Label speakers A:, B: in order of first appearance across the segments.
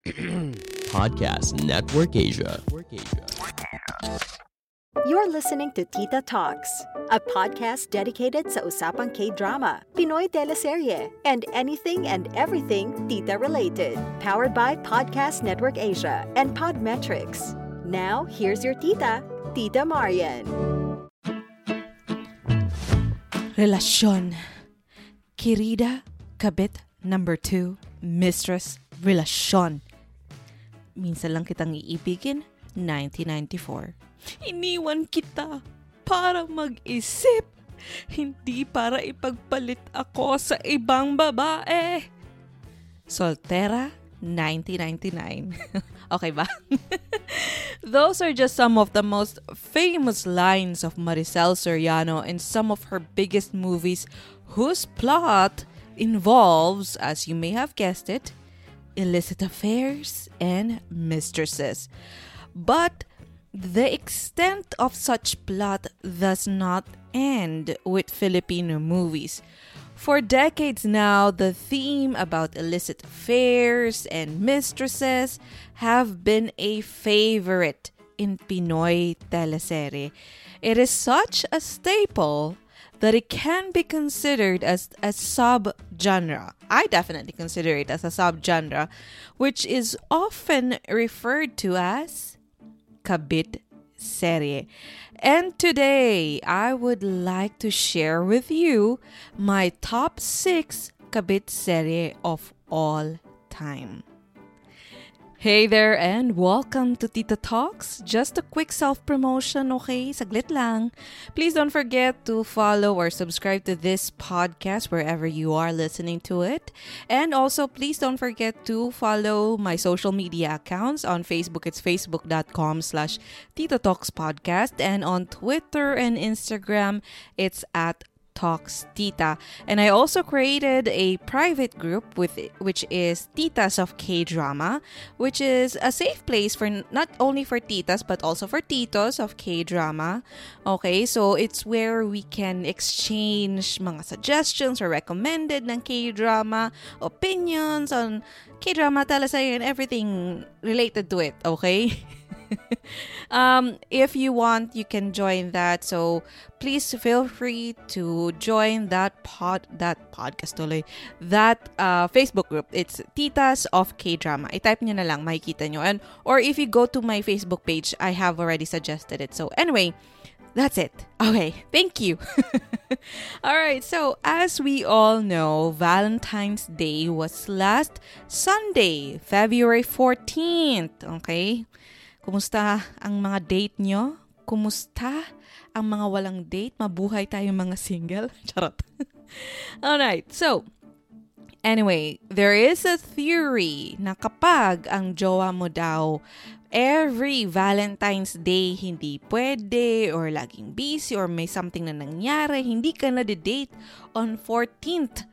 A: Podcast Network Asia.
B: You're listening to Tita Talks, a podcast dedicated sa usapang K-drama, Pinoy teleserye, and anything and everything Tita related. Powered by Podcast Network Asia and Podmetrics. Now, here's your tita, Tita Marian.
C: Relasyon. Querida, kabit, number two, mistress, relasyon. Minsan lang kitang iibigin, 1994. Iniwan kita para mag-isip, hindi para ipagpalit ako sa ibang babae. Soltera, 1999. okay ba? Those are just some of the most famous lines of Maricel Soriano in some of her biggest movies whose plot involves, as you may have guessed it, illicit affairs and mistresses. But the extent of such plot does not end with Filipino movies. For decades now, the theme about illicit affairs and mistresses have been a favorite in Pinoy teleserye. It is such a staple that it can be considered as a subgenre. I definitely consider it as a subgenre, which is often referred to as kabit serie. And today, I would like to share with you my top 6 kabit serie of all time. Hey there and welcome to Tita Talks. Just a quick self-promotion, okay? Saglit lang. Please don't forget to follow or subscribe to this podcast wherever you are listening to it. And also, please don't forget to follow my social media accounts. On Facebook, it's facebook.com slash Tita Talks Podcast. And on Twitter and Instagram, it's at Talks Tita. And I also created a private group with which is Titas of K-drama, which is a safe place for not only for titas but also for titos of K-drama. Okay, so it's where we can exchange mga suggestions or recommended ng K-drama, opinions on K-drama, teleserye, and everything related to it, okay? um, if you want, you can join that. So please feel free to join that pod that podcast tuloy, that uh, Facebook group. It's Titas of K Drama. I-type nyo na lang, makikita nyo. And or if you go to my Facebook page, I have already suggested it. So anyway. That's it. Okay, thank you. all right, so as we all know, Valentine's Day was last Sunday, February 14th. Okay? Kumusta ang mga date nyo? Kumusta ang mga walang date? Mabuhay tayong mga single? Charot. Alright, so, anyway, there is a theory na kapag ang jowa mo daw every Valentine's Day hindi pwede or laging busy or may something na nangyari, hindi ka na date on 14th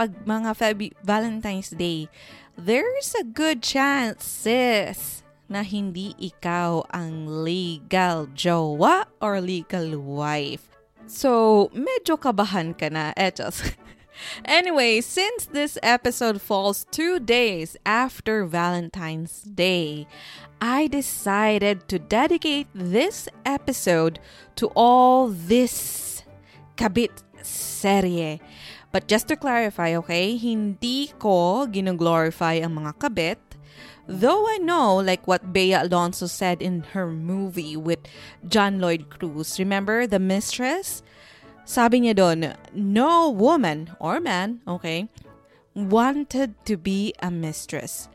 C: pag mga Feb- Valentine's Day, there's a good chance, sis, na hindi ikaw ang legal jowa or legal wife. So, medyo kabahan ka na. Etos. Anyway, since this episode falls two days after Valentine's Day, I decided to dedicate this episode to all this kabit serye. But just to clarify, okay, hindi ko ginoglorify ang mga kabit. Though I know, like what Bea Alonso said in her movie with John Lloyd Cruz, remember The Mistress? Sabi niya doon, no woman or man, okay, wanted to be a mistress.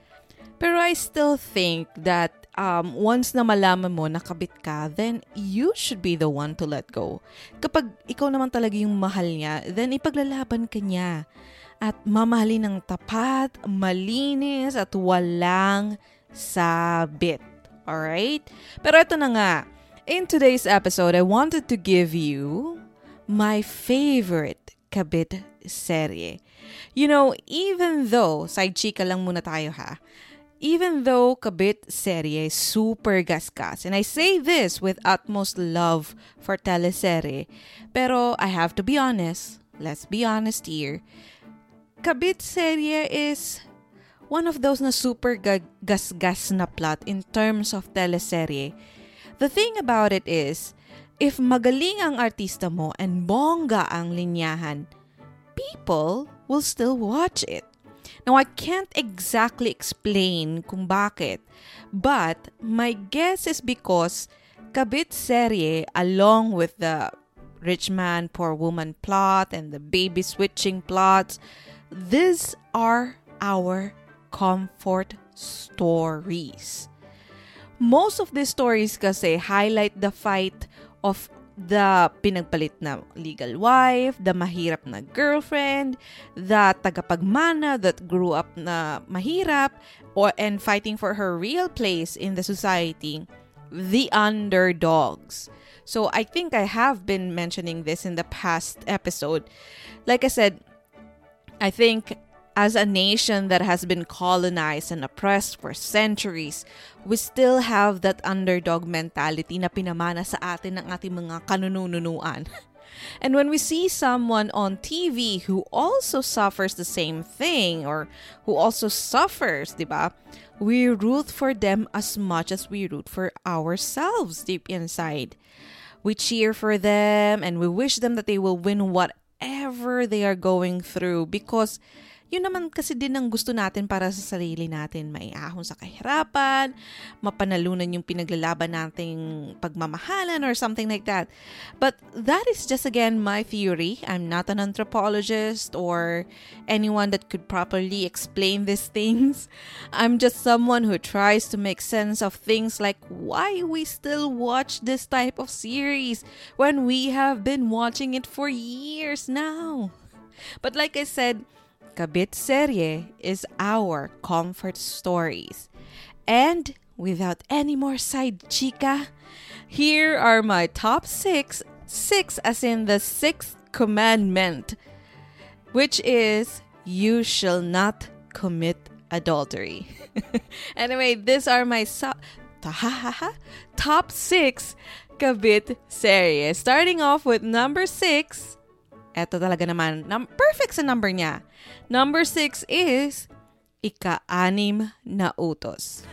C: Pero I still think that um, once na malaman mo na kabit ka, then you should be the one to let go. Kapag ikaw naman talaga yung mahal niya, then ipaglalaban ka niya. At mamahalin ng tapat, malinis, at walang sabit. Alright? Pero ito na nga. In today's episode, I wanted to give you my favorite kabit serye. You know, even though, side chika lang muna tayo ha, even though kabit serye super gasgas, and I say this with utmost love for teleserye, pero I have to be honest, let's be honest here, kabit serye is one of those na super ga- gasgas na plot in terms of teleserye. The thing about it is, if magaling ang artista mo and bongga ang linyahan, people will still watch it. Now, I can't exactly explain kung bakit, but my guess is because Kabit Serye, along with the rich man, poor woman plot and the baby switching plots, these are our comfort stories. Most of these stories kasi highlight the fight of the pinagpalit na legal wife, the mahirap na girlfriend, the tagapagmana that grew up na mahirap or and fighting for her real place in the society, the underdogs. So I think I have been mentioning this in the past episode. Like I said, I think as a nation that has been colonized and oppressed for centuries, we still have that underdog mentality na pinamana sa atin ng ating mga kanununuan. And when we see someone on TV who also suffers the same thing or who also suffers, di ba? We root for them as much as we root for ourselves deep inside. We cheer for them and we wish them that they will win whatever they are going through because yun naman kasi din ang gusto natin para sa sarili natin. Maiahon sa kahirapan, mapanalunan yung pinaglalaban nating pagmamahalan or something like that. But that is just again my theory. I'm not an anthropologist or anyone that could properly explain these things. I'm just someone who tries to make sense of things like why we still watch this type of series when we have been watching it for years now. But like I said, Kabit Serye is our comfort stories. And without any more side chica, here are my top six, six as in the sixth commandment, which is you shall not commit adultery. anyway, these are my so- top six kabit series. Starting off with number six. Eto talaga naman, num- perfect sa number niya. Number six is ika-anim na utos.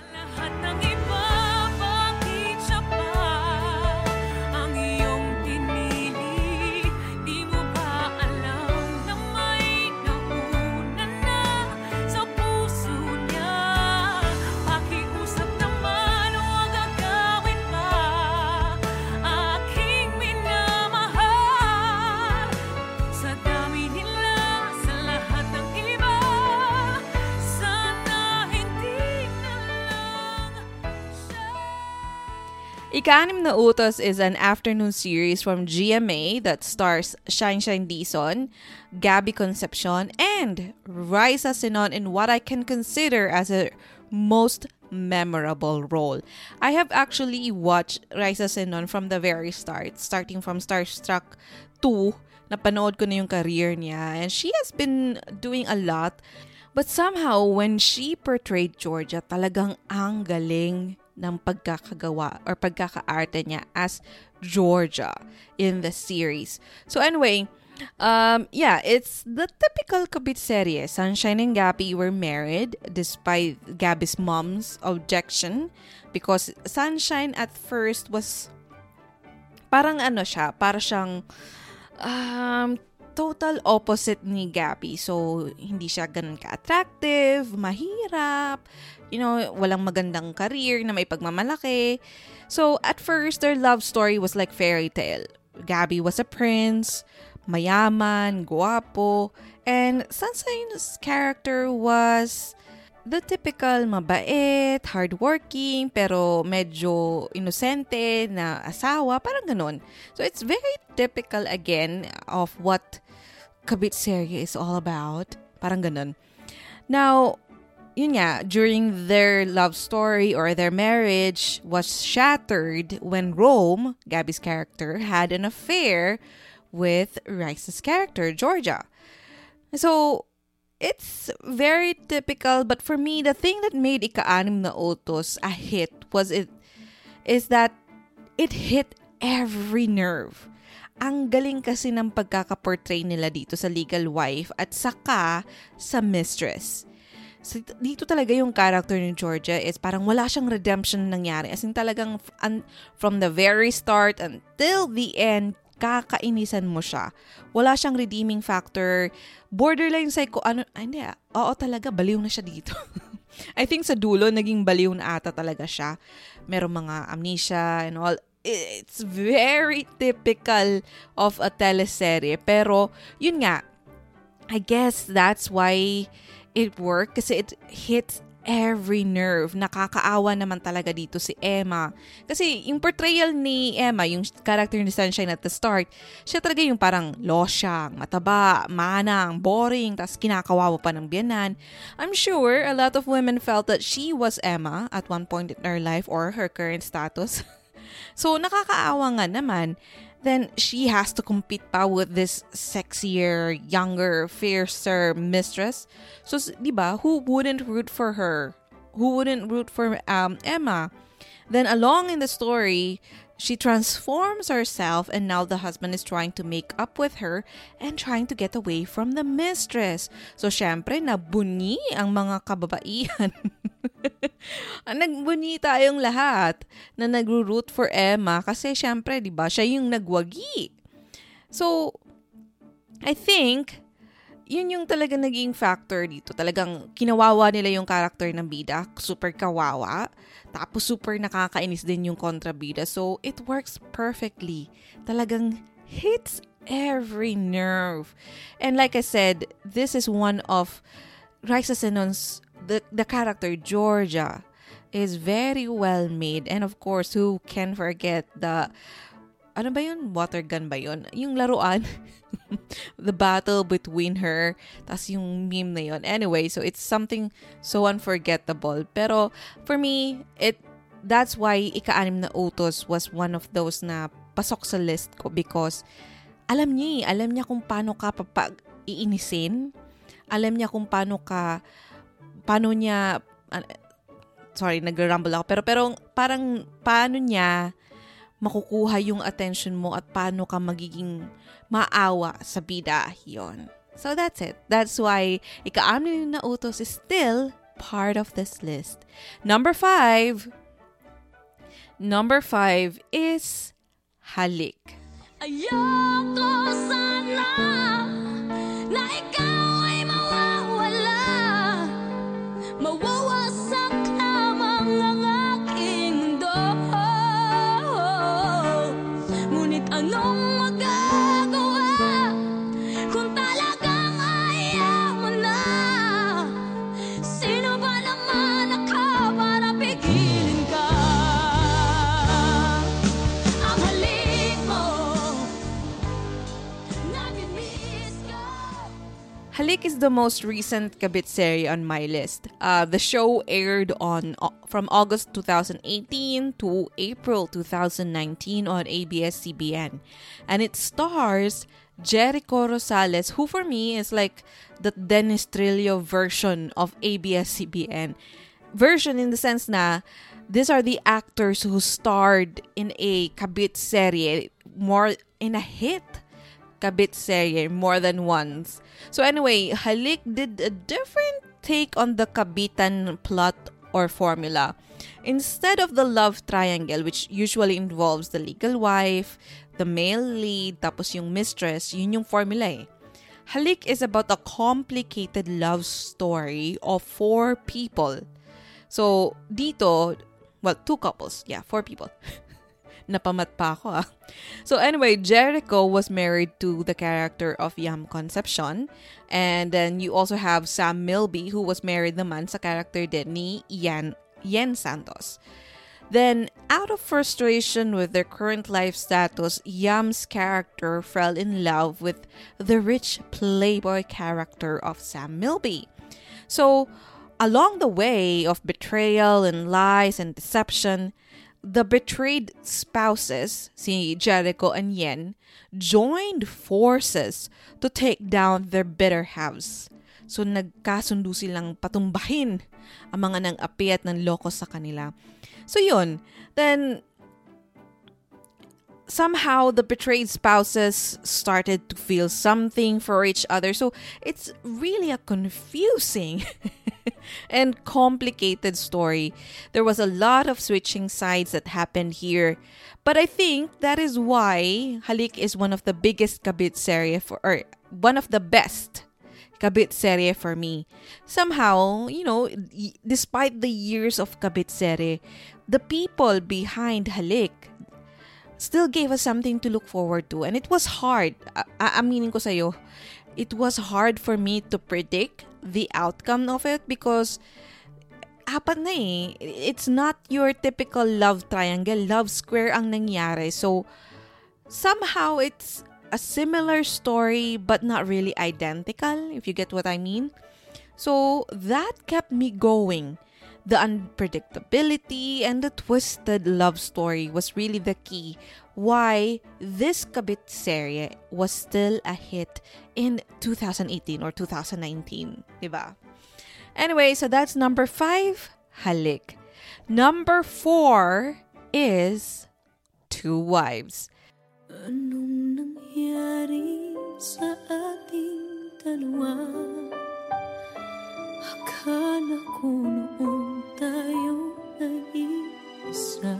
C: Ika-anim na Utos is an afternoon series from GMA that stars Shine Shine Dizon, Gabby Concepcion, and Raisa Sinon in what I can consider as a most memorable role. I have actually watched Raisa Sinon from the very start, starting from Starstruck 2, napanood ko na yung career niya, and she has been doing a lot. But somehow, when she portrayed Georgia, talagang ang galing ng pagkakagawa or pagkakaarte niya as Georgia in the series. So anyway, um, yeah, it's the typical kabit serye. Sunshine and Gabby were married despite Gabby's mom's objection because Sunshine at first was parang ano siya, para siyang um, total opposite ni Gabby. So, hindi siya ganun ka-attractive, mahirap, you know, walang magandang career na may pagmamalaki. So, at first, their love story was like fairy tale. Gabby was a prince, mayaman, guwapo, and Sunshine's character was the typical mabait, hardworking, pero medyo inosente na asawa, parang ganun. So it's very typical again of what kabit serye is all about. Parang ganun. Now, yun nga, during their love story or their marriage was shattered when Rome, Gabby's character, had an affair with Rice's character, Georgia. So, it's very typical, but for me, the thing that made Ika-anim na Otos a hit was it is that it hit every nerve. Ang galing kasi ng pagkakaportray nila dito sa legal wife at saka sa mistress. So, dito talaga yung character ni Georgia is parang wala siyang redemption nangyari. As in talagang un- from the very start until the end, kakainisan mo siya. Wala siyang redeeming factor. Borderline psycho, ano, ay, hindi ah. Oo talaga, baliw na siya dito. I think sa dulo, naging baliw na ata talaga siya. Merong mga amnesia and all. It's very typical of a teleserye. Pero, yun nga, I guess that's why it worked kasi it hits every nerve. Nakakaawa naman talaga dito si Emma. Kasi yung portrayal ni Emma, yung character ni Sunshine at the start, siya talaga yung parang losyang, mataba, manang, boring, tas kinakawawa pa ng biyanan. I'm sure a lot of women felt that she was Emma at one point in her life or her current status. so nakakaawa nga naman then she has to compete pa with this sexier, younger, fiercer mistress. So, di ba, who wouldn't root for her? Who wouldn't root for um, Emma? Then along in the story, she transforms herself and now the husband is trying to make up with her and trying to get away from the mistress. So, syempre, nabuni ang mga kababaihan. Nagbuni tayong lahat na nagro-root for Emma kasi syempre, di ba, siya yung nagwagi. So, I think, yun yung talaga naging factor dito. Talagang kinawawa nila yung character ng bida. Super kawawa. Tapos super nakakainis din yung kontrabida. So, it works perfectly. Talagang hits every nerve. And like I said, this is one of Raisa Senon's, the, the character Georgia is very well made. And of course, who can forget the ano ba yun? Water gun ba yun? Yung laruan. the battle between her. tas yung meme na yun. Anyway, so it's something so unforgettable. Pero for me, it that's why ika-anim na utos was one of those na pasok sa list ko because alam niya eh, alam niya kung paano ka papag iinisin. Alam niya kung paano ka paano niya uh, sorry, nag-rumble ako pero pero parang paano niya makukuha yung attention mo at paano ka magiging maawa sa bida yon. So that's it. That's why ika-anim na utos is still part of this list. Number five. Number five is halik.
D: Ayoko sana na ikaw Halik
C: is the most recent kabit series on my list. Uh, the show aired on uh, from August 2018 to April 2019 on ABS-CBN, and it stars Jericho Rosales, who for me is like the Dennis Trillo version of ABS-CBN. Version in the sense na these are the actors who starred in a kabit serie more in a hit kabit serye more than once. So anyway, Halik did a different take on the kabitan plot or formula. Instead of the love triangle, which usually involves the legal wife, the male lead, tapos yung mistress, yun yung formula eh. Halik is about a complicated love story of four people. So, dito, well, two couples. Yeah, four people. Napamat pa ako ah. So anyway, Jericho was married to the character of Yam Concepcion. And then you also have Sam Milby who was married naman sa character din ni Yan, Yen Santos. Then, out of frustration with their current life status, Yam's character fell in love with the rich playboy character of Sam Milby. So, along the way of betrayal and lies and deception, the betrayed spouses, si Jericho and Yen, joined forces to take down their bitter halves. So nagkasundo silang patumbahin ang mga nang api at ng loko sa kanila. So yun, then somehow the betrayed spouses started to feel something for each other. So it's really a confusing and complicated story. There was a lot of switching sides that happened here. But I think that is why Halik is one of the biggest kabit serie for or one of the best kabit serie for me. Somehow, you know, despite the years of kabit serie, the people behind Halik still gave us something to look forward to. And it was hard. A- aaminin ko sa'yo, it was hard for me to predict the outcome of it because apat na eh. It's not your typical love triangle. Love square ang nangyari. So, somehow it's a similar story but not really identical, if you get what I mean. So, that kept me going. The unpredictability and the twisted love story was really the key why this kabit serie was still a hit in 2018 or 2019, diba? Anyway, so that's number five, Halik. Number four is Two Wives.
D: Anong nangyari sa ating dalawa? Akala ko noon tayo nag-iisa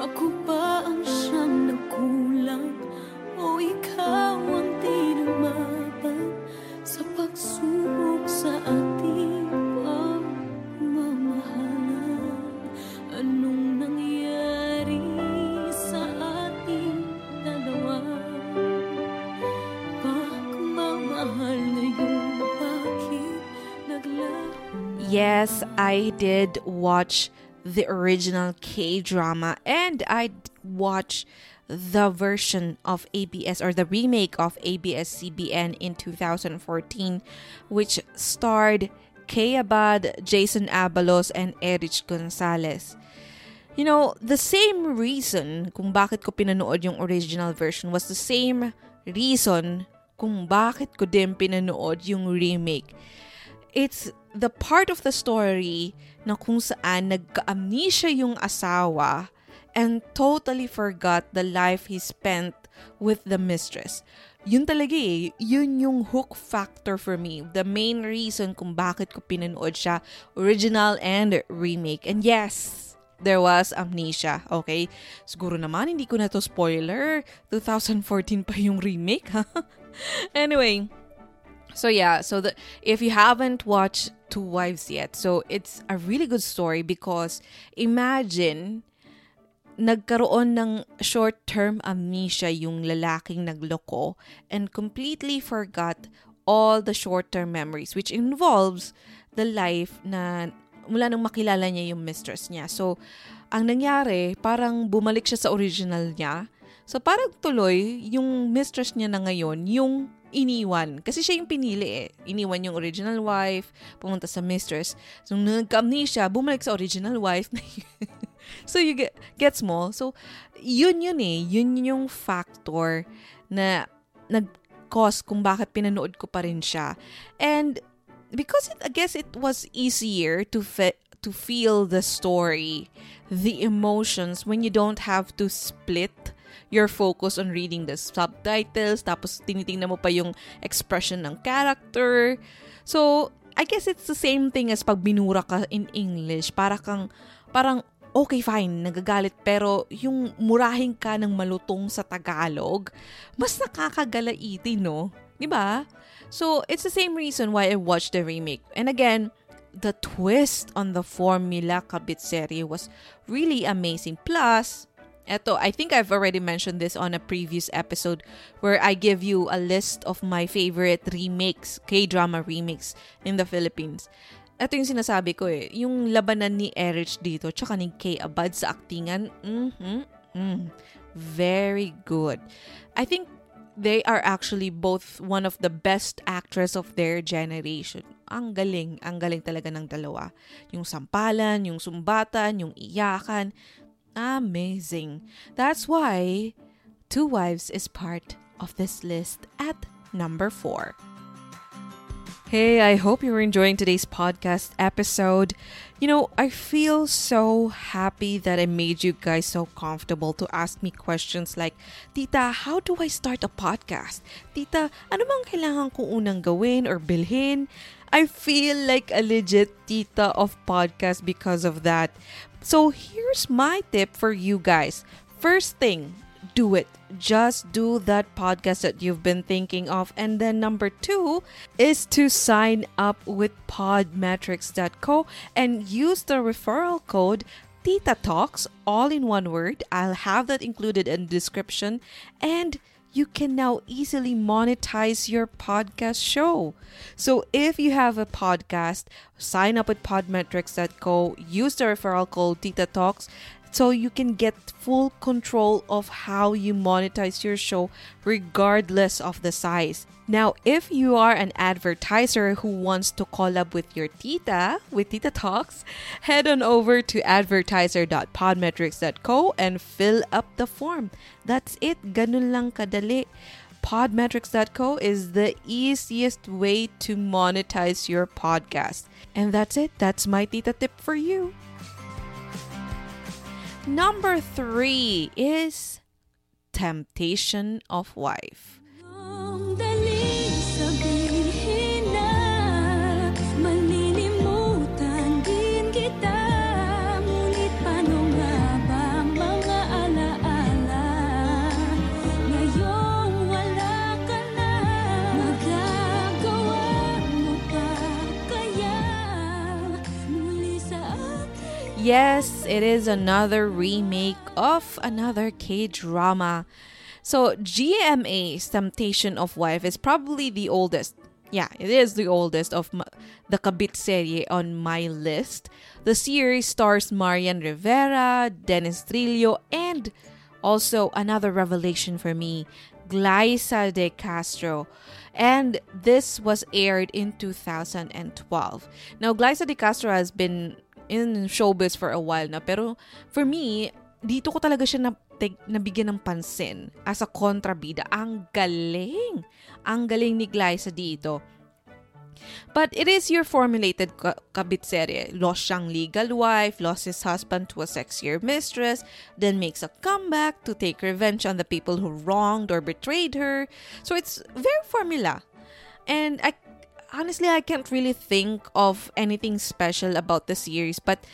D: Ako ba ang siyang nagkulang O ikaw ang di lumaban Sa pagsubok sa ating
C: Yes, I did watch the original K drama and I watched the version of ABS or the remake of ABS CBN in 2014, which starred Kaye Abad, Jason Abalos, and Erich Gonzales. You know, the same reason kung bakit ko pinanood yung original version was the same reason kung bakit ko din pinanood yung remake. It's the part of the story na kung saan nagka-amnesia yung asawa and totally forgot the life he spent with the mistress. Yun talaga eh. Yun yung hook factor for me. The main reason kung bakit ko pinanood siya, original and remake. And yes, there was amnesia, okay? Siguro naman, hindi ko na to spoiler. 2014 pa yung remake, ha? anyway, so yeah, so the if you haven't watched Two Wives yet, so it's a really good story because imagine nagkaroon ng short-term amnesia yung lalaking nagloko and completely forgot all the short-term memories which involves the life na mula nung makilala niya yung mistress niya. So, ang nangyari, parang bumalik siya sa original niya. So, parang tuloy, yung mistress niya na ngayon, yung iniwan. Kasi siya yung pinili eh. Iniwan yung original wife, pumunta sa mistress. So, nung nagka-amnesia, bumalik sa original wife so, you get, gets mo? So, yun yun eh. Yun yung factor na nag-cause kung bakit pinanood ko pa rin siya. And, because it, I guess it was easier to fe- to feel the story, the emotions when you don't have to split your focus on reading the subtitles tapos tinitingnan mo pa yung expression ng character. So, I guess it's the same thing as pag binura ka in English. Para kang, parang, okay, fine, nagagalit, pero yung murahin ka ng malutong sa Tagalog, mas nakakagalaiti, no? 'Di ba? So, it's the same reason why I watched the remake. And again, the twist on the formula kabit serye was really amazing. Plus, eto, I think I've already mentioned this on a previous episode where I give you a list of my favorite remakes, K-drama remakes in the Philippines. Ito yung sinasabi ko eh, yung labanan ni Erich dito tsaka ni Kay Abad sa aktingan, mhm, mm, very good. I think they are actually both one of the best actors of their generation. Ang galing, ang galing talaga ng dalawa. Yung sampalan, yung sumbatan, yung iyakan. Amazing. That's why Two Wives is part of this list at number four. Hey, I hope you're enjoying today's podcast episode. You know, I feel so happy that I made you guys so comfortable to ask me questions like, Tita, how do I start a podcast? Tita, ano bang kailangan kong unang gawin or bilhin? I feel like a legit tita of podcast because of that. So here's my tip for you guys. First thing, do it. Just do that podcast that you've been thinking of. And then number two is to sign up with podmetrics.co and use the referral code Tita Talks, all in one word. I'll have that included in the description. And you can now easily monetize your podcast show. So if you have a podcast, sign up with podmetrics.co, use the referral code Tita Talks so you can get full control of how you monetize your show regardless of the size. Now, if you are an advertiser who wants to collab with your tita, with Tita Talks, head on over to advertiser.podmetrics.co and fill up the form. That's it. Ganun lang kadali. Podmetrics.co is the easiest way to monetize your podcast. And that's it. That's my tita tip for you. Number three is Temptation of Wife. Yes, it is another remake of another K drama. So, GMA's Temptation of Wife is probably the oldest. Yeah, it is the oldest of the Kabit serie on my list. The series stars Marian Rivera, Dennis Trillo, and also another revelation for me, Glaiza de Castro. And this was aired in 2012. Now, Glaiza de Castro has been in showbiz for a while na, pero for me, dito ko talaga siya na, nabigyan ng pansin as a kontrabida. Ang galing! Ang galing ni Glaiza dito. But it is your formulated ka- kabit serye. Lost siyang legal wife, lost his husband to a sexier mistress, then makes a comeback to take revenge on the people who wronged or betrayed her. So it's very formula. And I honestly I can't really think of anything special about the series, but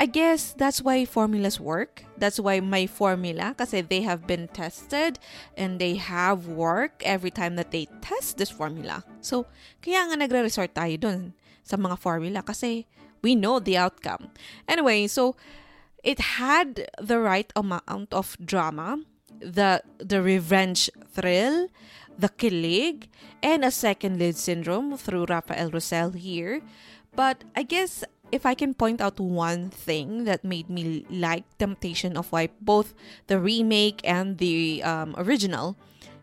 C: I guess that's why formulas work. That's why my formula, kasi they have been tested and they have work every time that they test this formula. So, kaya nga nagre-resort tayo dun sa mga formula kasi we know the outcome. Anyway, so it had the right amount of drama, the the revenge thrill, the kilig, and a second lead syndrome through Rafael Rosell here. But I guess if I can point out one thing that made me like Temptation of Wife, both the remake and the um, original,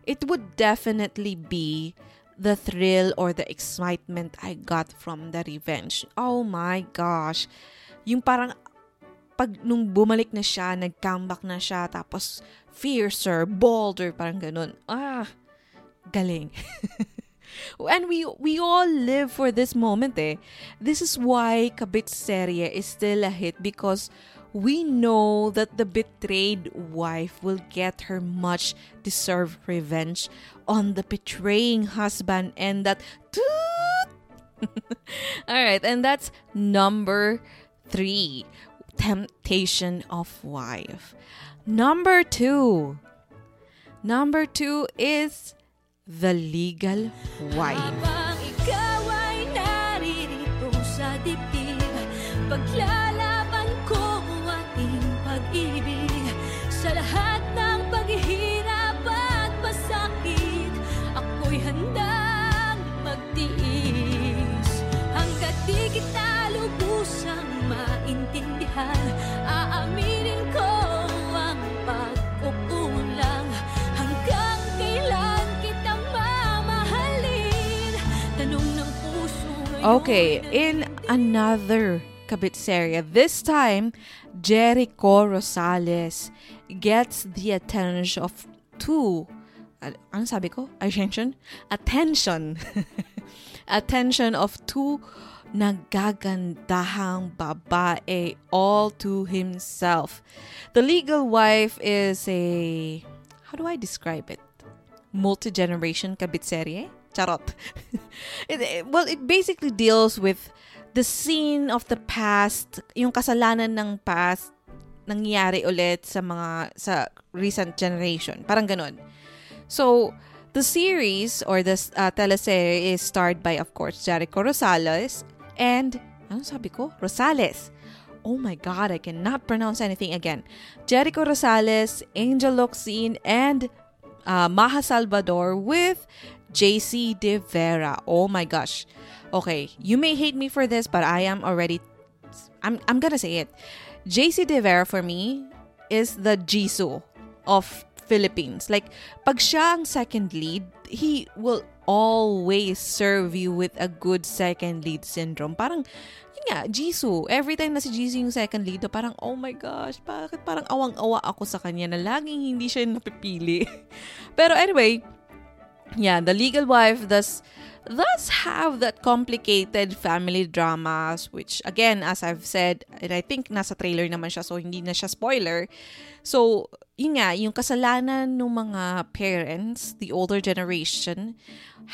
C: it would definitely be the thrill or the excitement I got from the revenge. Oh my gosh. Yung parang pag nung bumalik na siya, nag-comeback na siya, tapos fiercer, bolder, parang ganun. Ah, galing. and we we all live for this moment eh. This is why Kabit Serye is still a hit because we know that the betrayed wife will get her much deserved revenge on the betraying husband and that All right, and that's number 3, Temptation of Wife. Number 2. Number 2 is The Legal Wife.
D: Habang ikaw ay naririto sa dibdib Ipaglalaban ko ating pag-ibig Sa lahat ng paghihirap at pasakit Ako'y handang magtiis Hanggat di kita lubusang maintindihan
C: Okay, in another kabitserya, this time, Jericho Rosales gets the attention of two, uh, ano sabi ko? Attention? Attention. attention of two nagagandahang babae all to himself. The legal wife is a, how do I describe it? multi-generation kabitserye? Charot. it, it- well, it basically deals with the scene of the past, yung kasalanan ng past nangyari ulit sa mga sa recent generation. Parang ganun. So, the series or the uh, teleserie is starred by, of course, Jericho Rosales and, ano sabi ko? Rosales. Oh my God, I cannot pronounce anything again. Jericho Rosales, Angel Locsin, and uh, Maha Salvador with JC De Vera. Oh my gosh. Okay, you may hate me for this, but I am already I'm I'm gonna say it. JC De Vera for me is the Jisoo of Philippines. Like, pag siya ang second lead, he will always serve you with a good second lead syndrome. Parang, yun nga, Jisoo. Every time na si Jisoo yung second lead, parang, oh my gosh, bakit parang awang-awa ako sa kanya na laging hindi siya napipili. Pero anyway, yeah, the legal wife does thus have that complicated family dramas which again as I've said and I think nasa trailer naman siya so hindi na siya spoiler. So yun nga yung kasalanan ng mga parents the older generation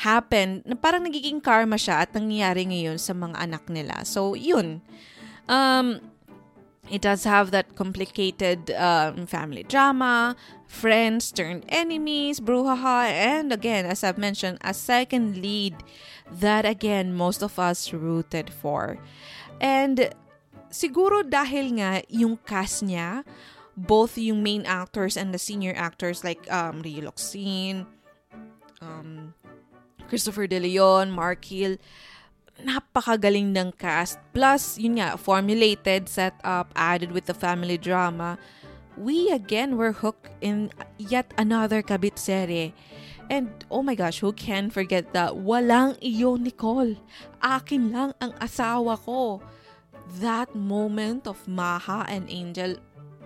C: happened na parang nagiging karma siya at nangyayari ngayon sa mga anak nila. So yun. Um it does have that complicated um, family drama, friends turned enemies, brouhaha, and again, as I've mentioned, a second lead that again most of us rooted for. And siguro dahil nga yung cast niya, both yung main actors and the senior actors like um, Rio Locsin, um, Christopher De Leon, Mark Hill, napakagaling ng cast. Plus, yun nga, formulated, set up, added with the family drama. We again were hooked in yet another kabit serie. And oh my gosh, who can forget that walang iyo Nicole. Akin lang ang asawa ko. That moment of Maha and Angel,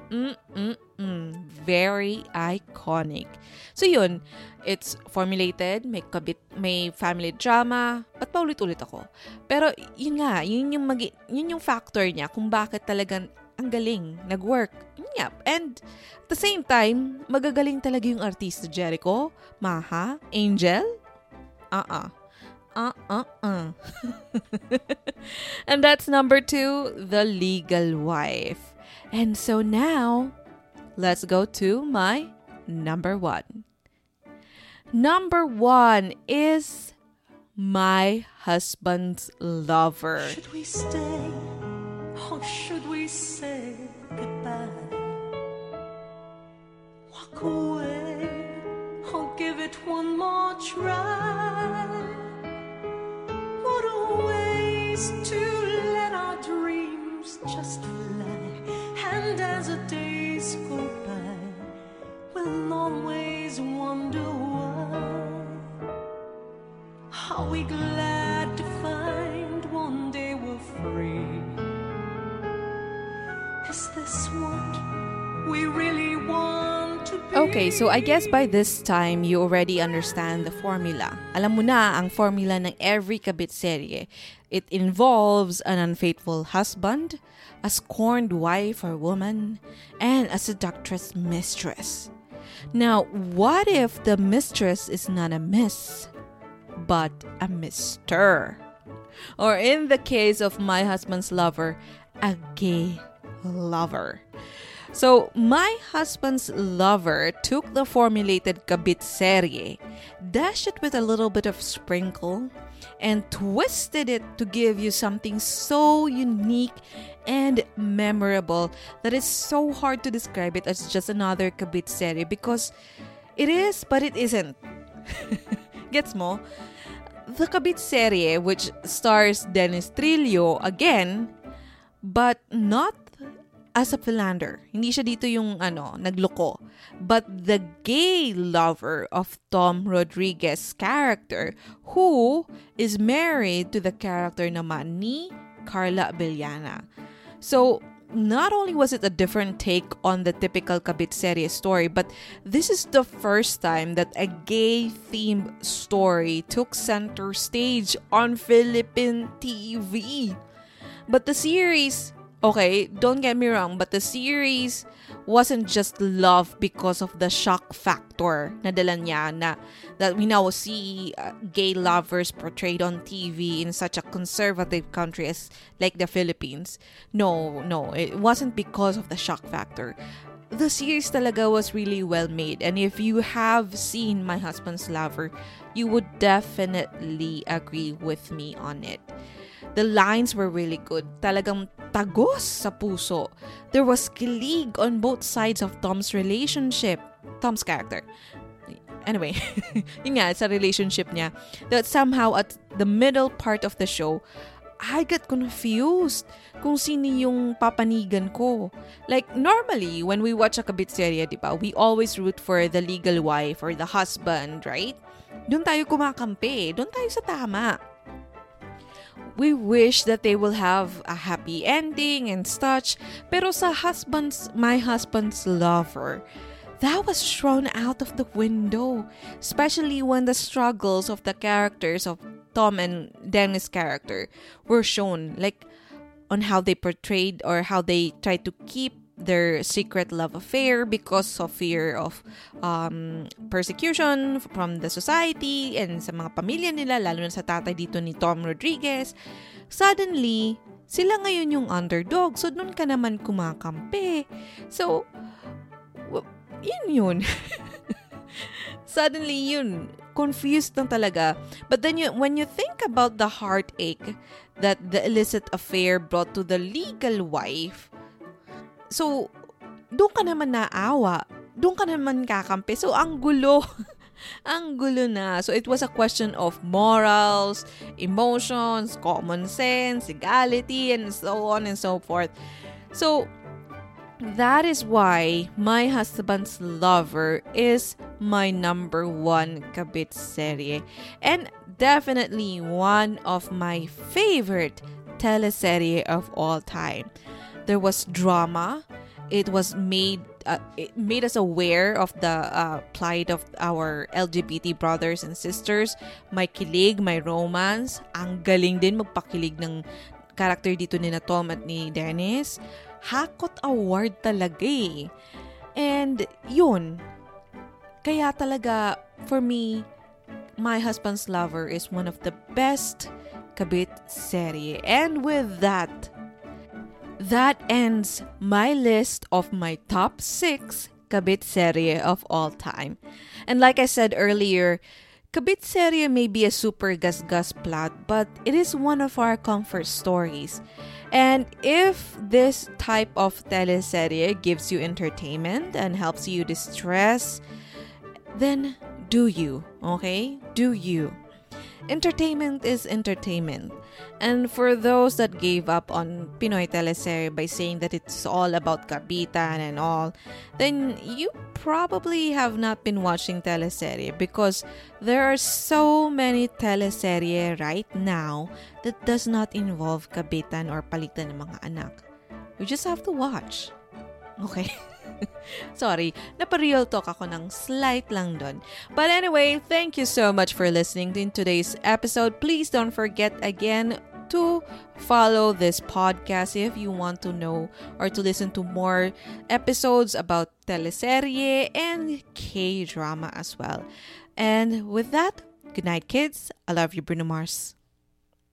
C: mm-mm-mm, very iconic. So yun, it's formulated, may kabit, may family drama, ba't pa ulit-ulit ako? Pero yun nga, yun yung, magi, yun yung factor niya kung bakit talagang ang galing, nag-work. Nga. And at the same time, magagaling talaga yung artista Jericho, Maja, Angel. Uh-uh. Uh-uh-uh. and that's number two, The Legal Wife. And so now, let's go to my number one. Number one is My Husband's Lover.
E: Should we stay or should we say goodbye? Walk away I'll give it one more try? What a waste to let our dreams just fly. And as the days go by, we'll always wonder why. Are we glad
C: Okay, so I guess by this time, you already understand the formula. Alam mo na ang formula ng every kabit serye. It involves an unfaithful husband, a scorned wife or woman, and a seductress mistress. Now, what if the mistress is not a miss, but a mister? Or in the case of my husband's lover, a gay lover. So, My Husband's Lover took the formulated kabit serye, dashed it with a little bit of sprinkle, and twisted it to give you something so unique and memorable that it's so hard to describe it as just another kabit serye because it is, but it isn't. Gets mo? The Kabit serye, which stars Dennis Trillo again, but not as a philander. Hindi siya dito yung ano, nagloko. But the gay lover of Tom Rodriguez's character who is married to the character naman ni Carla Abellana. So, not only was it a different take on the typical Kabit Serie story, but this is the first time that a gay themed story took center stage on Philippine TV. But the series, okay, don't get me wrong, but the series wasn't just love because of the shock factor na dala niya na that we now see uh, gay lovers portrayed on TV in such a conservative country as like the Philippines. No, no, it wasn't because of the shock factor. The series talaga was really well made and if you have seen My Husband's Lover, you would definitely agree with me on it. The lines were really good. Talagang tagos sa puso. There was kilig on both sides of Tom's relationship. Tom's character. Anyway, yun nga, sa relationship niya. That somehow at the middle part of the show, I got confused kung sino yung papanigan ko. Like, normally, when we watch a kabit serye, di ba, we always root for the legal wife or the husband, right? Doon tayo kumakampi. Doon tayo sa tama we wish that they will have a happy ending and such. Pero sa husband's, my husband's lover, that was thrown out of the window. Especially when the struggles of the characters of Tom and Dennis' character were shown. Like, on how they portrayed or how they tried to keep their secret love affair because of fear of um, persecution from the society and sa mga pamilya nila, lalo na sa tatay dito ni Tom Rodriguez. Suddenly, sila ngayon yung underdog. So, nun ka naman kumakampi. So, yun yun. Suddenly, yun. Confused lang talaga. But then, you, when you think about the heartache that the illicit affair brought to the legal wife, So, doon ka naman naawa. Doon ka naman kakampi. So, ang gulo. ang gulo na. So, it was a question of morals, emotions, common sense, legality, and so on and so forth. So, that is why My Husband's Lover is my number one kabit serye. And definitely one of my favorite teleserye of all time. There was drama. It was made uh, it made us aware of the uh, plight of our LGBT brothers and sisters. May kilig, may romance. Ang galing din magpakilig ng character dito ni na Tom at ni Dennis. Hakot award talaga eh. And yun, kaya talaga for me, My Husband's Lover is one of the best kabit serie. And with that, that ends my list of my top six kabit serye of all time. And like I said earlier, kabit serye may be a super gas-gas plot, but it is one of our comfort stories. And if this type of teleserye gives you entertainment and helps you distress, then do you, okay? Do you. Entertainment is entertainment. And for those that gave up on Pinoy teleserye by saying that it's all about kapitan and all, then you probably have not been watching teleserye because there are so many teleserye right now that does not involve kapitan or palitan ng mga anak. You just have to watch. Okay? Sorry, napa-real talk ako ng slight lang dun. But anyway, thank you so much for listening in today's episode. Please don't forget again to follow this podcast if you want to know or to listen to more episodes about teleserye and K-drama as well. And with that, good night kids. I love you Bruno Mars.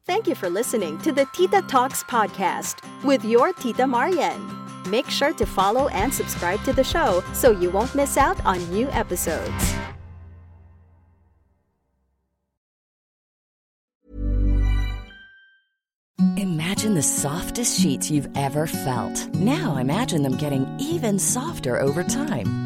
B: Thank you for listening to the Tita Talks podcast with your Tita Marian. Make sure to follow and subscribe to the show so you won't miss out on new episodes.
F: Imagine the softest sheets you've ever felt. Now imagine them getting even softer over time.